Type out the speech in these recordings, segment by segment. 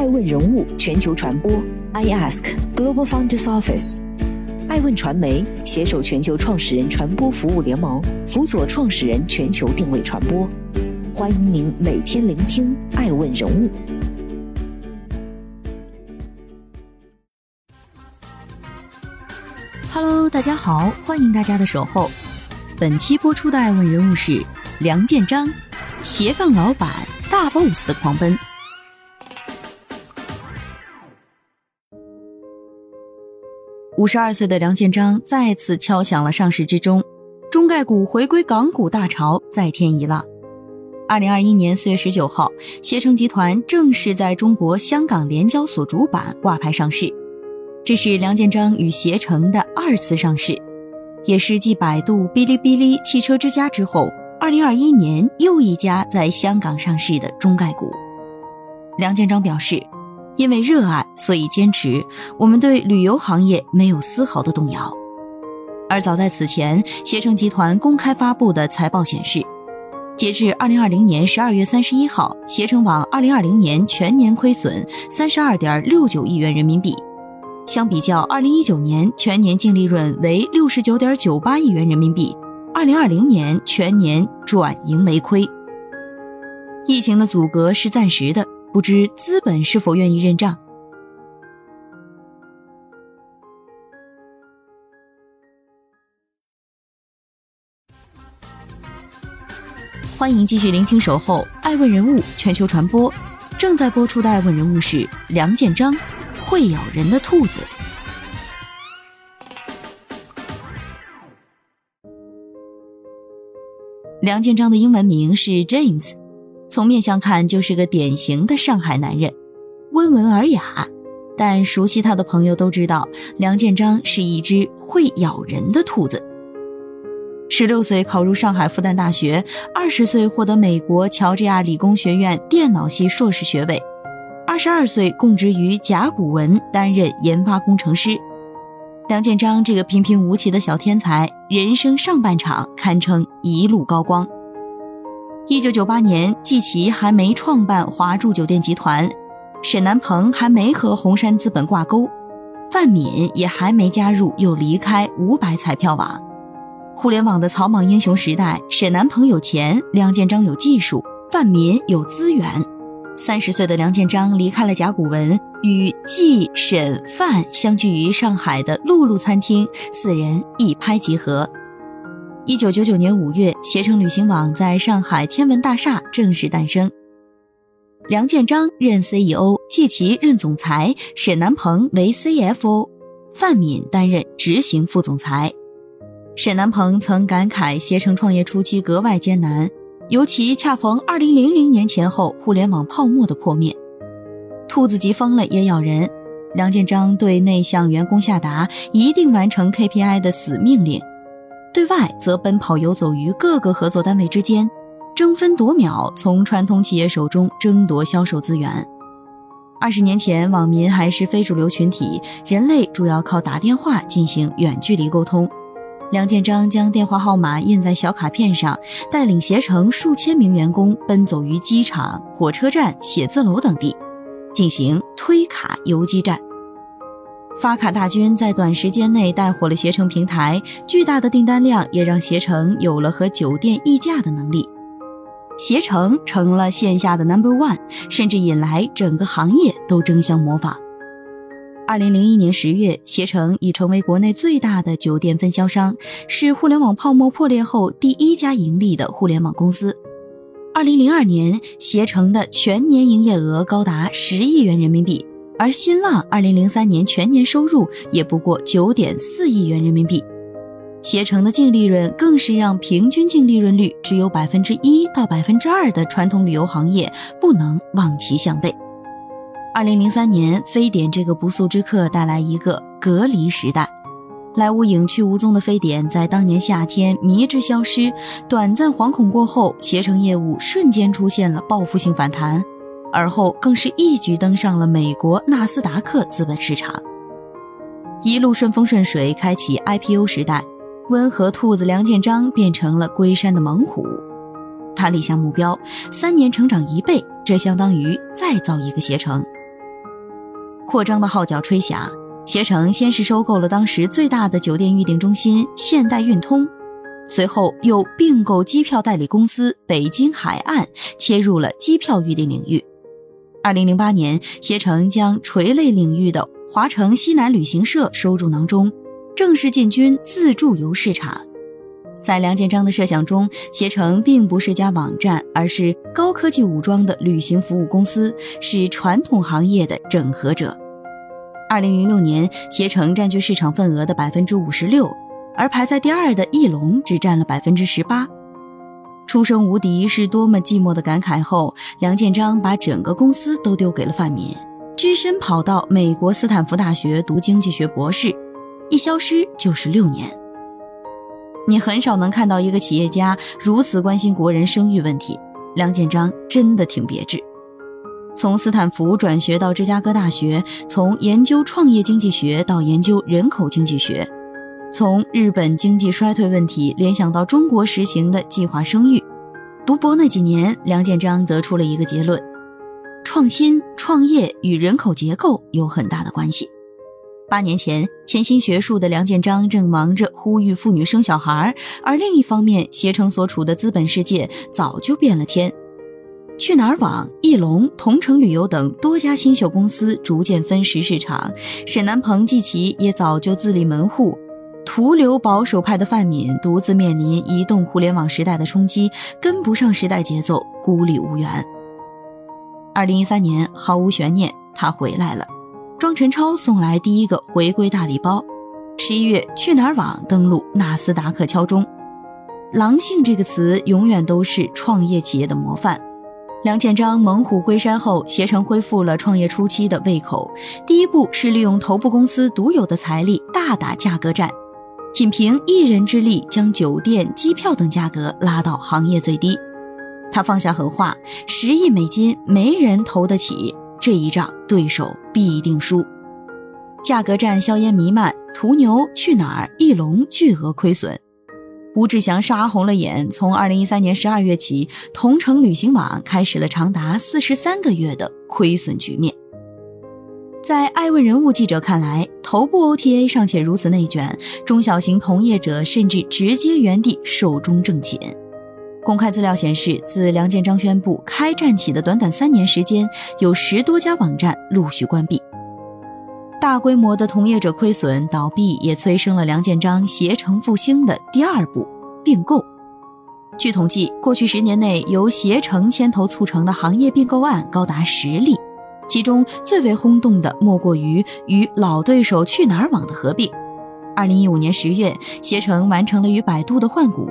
爱问人物全球传播，I Ask Global Founders Office，爱问传媒携手全球创始人传播服务联盟，辅佐创始人全球定位传播。欢迎您每天聆听爱问人物。Hello，大家好，欢迎大家的守候。本期播出的爱问人物是梁建章，斜杠老板大 boss 的狂奔。五十二岁的梁建章再次敲响了上市之钟，中概股回归港股大潮再添一浪。二零二一年四月十九号，携程集团正式在中国香港联交所主板挂牌上市，这是梁建章与携程的二次上市，也是继百度、哔哩哔哩、汽车之家之后，二零二一年又一家在香港上市的中概股。梁建章表示。因为热爱，所以坚持。我们对旅游行业没有丝毫的动摇。而早在此前，携程集团公开发布的财报显示，截至二零二零年十二月三十一号，携程网二零二零年全年亏损三十二点六九亿元人民币，相比较二零一九年全年净利润为六十九点九八亿元人民币，二零二零年全年转盈为亏。疫情的阻隔是暂时的。不知资本是否愿意认账？欢迎继续聆听《守候爱问人物全球传播》，正在播出的爱问人物是梁建章，会咬人的兔子。梁建章的英文名是 James。从面相看，就是个典型的上海男人，温文尔雅。但熟悉他的朋友都知道，梁建章是一只会咬人的兔子。十六岁考入上海复旦大学，二十岁获得美国乔治亚理工学院电脑系硕士学位，二十二岁供职于甲骨文担任研发工程师。梁建章这个平平无奇的小天才，人生上半场堪称一路高光。一九九八年，季琦还没创办华住酒店集团，沈南鹏还没和红杉资本挂钩，范敏也还没加入又离开五百彩票网。互联网的草莽英雄时代，沈南鹏有钱，梁建章有技术，范敏有资源。三十岁的梁建章离开了甲骨文，与季、沈、范相聚于上海的露露餐厅，四人一拍即合。一九九九年五月，携程旅行网在上海天文大厦正式诞生。梁建章任 CEO，季琦任总裁，沈南鹏为 CFO，范敏担任执行副总裁。沈南鹏曾感慨携程创业初期格外艰难，尤其恰逢二零零零年前后互联网泡沫的破灭。兔子急疯了也咬人，梁建章对内向员工下达一定完成 KPI 的死命令。对外则奔跑游走于各个合作单位之间，争分夺秒从传统企业手中争夺销售资源。二十年前，网民还是非主流群体，人类主要靠打电话进行远距离沟通。梁建章将电话号码印在小卡片上，带领携程数千名员工奔走于机场、火车站、写字楼等地，进行推卡游击战。发卡大军在短时间内带火了携程平台，巨大的订单量也让携程有了和酒店议价的能力，携程成了线下的 number one，甚至引来整个行业都争相模仿。二零零一年十月，携程已成为国内最大的酒店分销商，是互联网泡沫破裂后第一家盈利的互联网公司。二零零二年，携程的全年营业额高达十亿元人民币。而新浪二零零三年全年收入也不过九点四亿元人民币，携程的净利润更是让平均净利润率只有百分之一到百分之二的传统旅游行业不能望其项背。二零零三年，非典这个不速之客带来一个隔离时代，来无影去无踪的非典在当年夏天迷之消失，短暂惶恐过后，携程业务瞬间出现了报复性反弹。而后更是一举登上了美国纳斯达克资本市场，一路顺风顺水，开启 IPO 时代。温和兔子梁建章变成了龟山的猛虎，他立下目标，三年成长一倍，这相当于再造一个携程。扩张的号角吹响，携程先是收购了当时最大的酒店预订中心现代运通，随后又并购机票代理公司北京海岸，切入了机票预订领域。二零零八年，携程将垂类领域的华城西南旅行社收入囊中，正式进军自助游市场。在梁建章的设想中，携程并不是家网站，而是高科技武装的旅行服务公司，是传统行业的整合者。二零零六年，携程占据市场份额的百分之五十六，而排在第二的翼龙只占了百分之十八。出生无敌是多么寂寞的感慨后，梁建章把整个公司都丢给了范敏，只身跑到美国斯坦福大学读经济学博士，一消失就是六年。你很少能看到一个企业家如此关心国人生育问题。梁建章真的挺别致。从斯坦福转学到芝加哥大学，从研究创业经济学到研究人口经济学，从日本经济衰退问题联想到中国实行的计划生育。读博那几年，梁建章得出了一个结论：创新创业与人口结构有很大的关系。八年前，潜心学术的梁建章正忙着呼吁妇女生小孩，而另一方面，携程所处的资本世界早就变了天。去哪儿网、翼龙、同程旅游等多家新秀公司逐渐分食市场，沈南鹏、季琦也早就自立门户，徒留保守派的范敏独自面临移动互联网时代的冲击，跟不上时代节奏，孤立无援。二零一三年，毫无悬念，他回来了。庄晨超送来第一个回归大礼包。十一月，去哪儿网登陆纳斯达克敲钟。狼性这个词永远都是创业企业的模范。梁建章猛虎归山后，携程恢复了创业初期的胃口。第一步是利用头部公司独有的财力大打价格战，仅凭一人之力将酒店、机票等价格拉到行业最低。他放下狠话：十亿美金没人投得起。这一仗，对手必定输。价格战硝烟弥漫，途牛、去哪儿、翼龙巨额亏损。吴志祥杀红了眼。从二零一三年十二月起，同城旅行网开始了长达四十三个月的亏损局面。在爱问人物记者看来，头部 OTA 尚且如此内卷，中小型同业者甚至直接原地寿终正寝。公开资料显示，自梁建章宣布开战起的短短三年时间，有十多家网站陆续关闭。大规模的同业者亏损倒闭，也催生了梁建章携程复兴的第二步并购。据统计，过去十年内由携程牵头促成的行业并购案高达十例，其中最为轰动的莫过于与老对手去哪儿网的合并。二零一五年十月，携程完成了与百度的换股。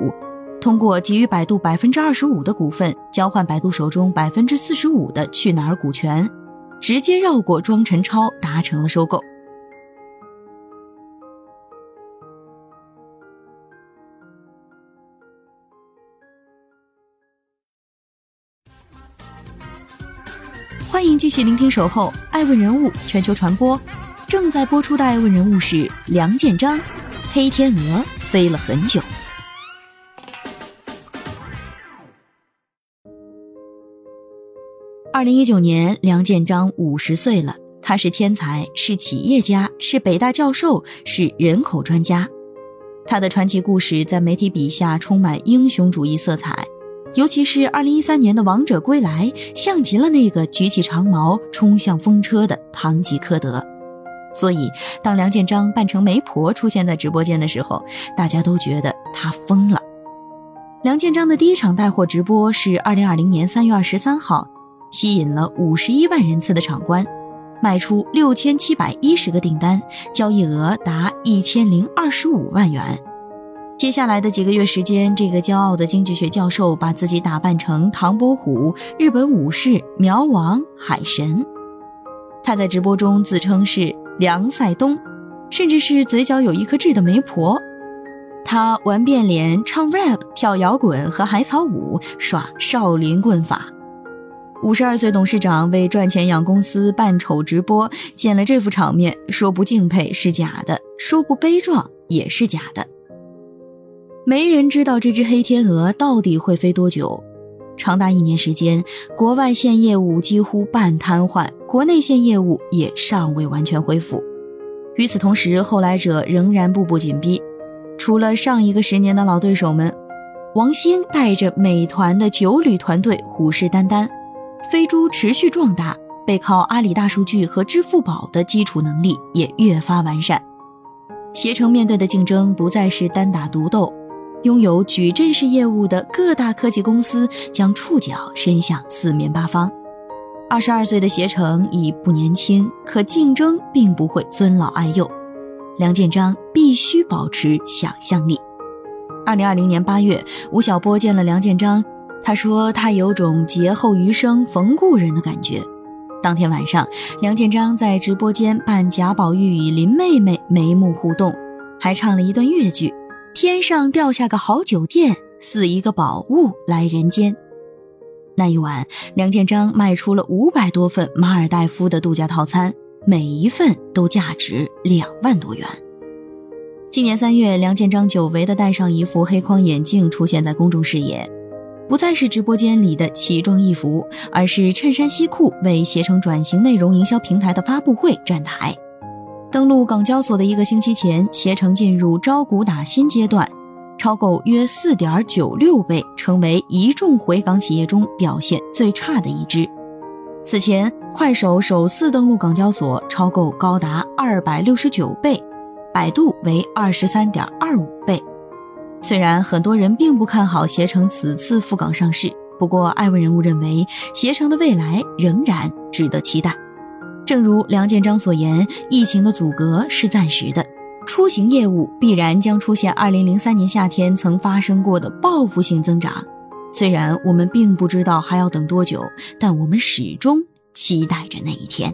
通过给予百度百分之二十五的股份，交换百度手中百分之四十五的去哪儿股权，直接绕过庄辰超，达成了收购。欢迎继续聆听《守候爱问人物全球传播》，正在播出的爱问人物是梁建章，黑天鹅飞了很久。二零一九年，梁建章五十岁了。他是天才，是企业家，是北大教授，是人口专家。他的传奇故事在媒体笔下充满英雄主义色彩，尤其是二零一三年的《王者归来》，像极了那个举起长矛冲向风车的堂吉诃德。所以，当梁建章扮成媒婆出现在直播间的时候，大家都觉得他疯了。梁建章的第一场带货直播是二零二零年三月二十三号。吸引了五十一万人次的场观，卖出六千七百一十个订单，交易额达一千零二十五万元。接下来的几个月时间，这个骄傲的经济学教授把自己打扮成唐伯虎、日本武士、苗王、海神。他在直播中自称是梁赛东，甚至是嘴角有一颗痣的媒婆。他玩变脸、唱 rap、跳摇滚和海草舞，耍少林棍法。五十二岁董事长为赚钱养公司扮丑直播，见了这副场面，说不敬佩是假的，说不悲壮也是假的。没人知道这只黑天鹅到底会飞多久，长达一年时间，国外线业务几乎半瘫痪，国内线业务也尚未完全恢复。与此同时，后来者仍然步步紧逼。除了上一个十年的老对手们，王兴带着美团的九旅团队虎视眈眈，飞猪持续壮大，背靠阿里大数据和支付宝的基础能力也越发完善。携程面对的竞争不再是单打独斗，拥有矩阵式业务的各大科技公司将触角伸向四面八方。二十二岁的携程已不年轻，可竞争并不会尊老爱幼。梁建章必须保持想象力。二零二零年八月，吴晓波见了梁建章，他说他有种劫后余生逢故人的感觉。当天晚上，梁建章在直播间扮贾宝玉与林妹妹眉目互动，还唱了一段越剧：“天上掉下个好酒店，似一个宝物来人间。”那一晚，梁建章卖出了五百多份马尔代夫的度假套餐，每一份都价值两万多元。今年三月，梁建章久违地戴上一副黑框眼镜，出现在公众视野。不再是直播间里的奇装异服，而是衬衫西裤为携程转型内容营销平台的发布会站台。登陆港交所的一个星期前，携程进入招股打新阶段，超购约四点九六倍，成为一众回港企业中表现最差的一支。此前，快手首次登陆港交所，超购高达二百六十九倍，百度为二十三点二五倍。虽然很多人并不看好携程此次赴港上市，不过爱问人物认为携程的未来仍然值得期待。正如梁建章所言，疫情的阻隔是暂时的，出行业务必然将出现2003年夏天曾发生过的报复性增长。虽然我们并不知道还要等多久，但我们始终期待着那一天。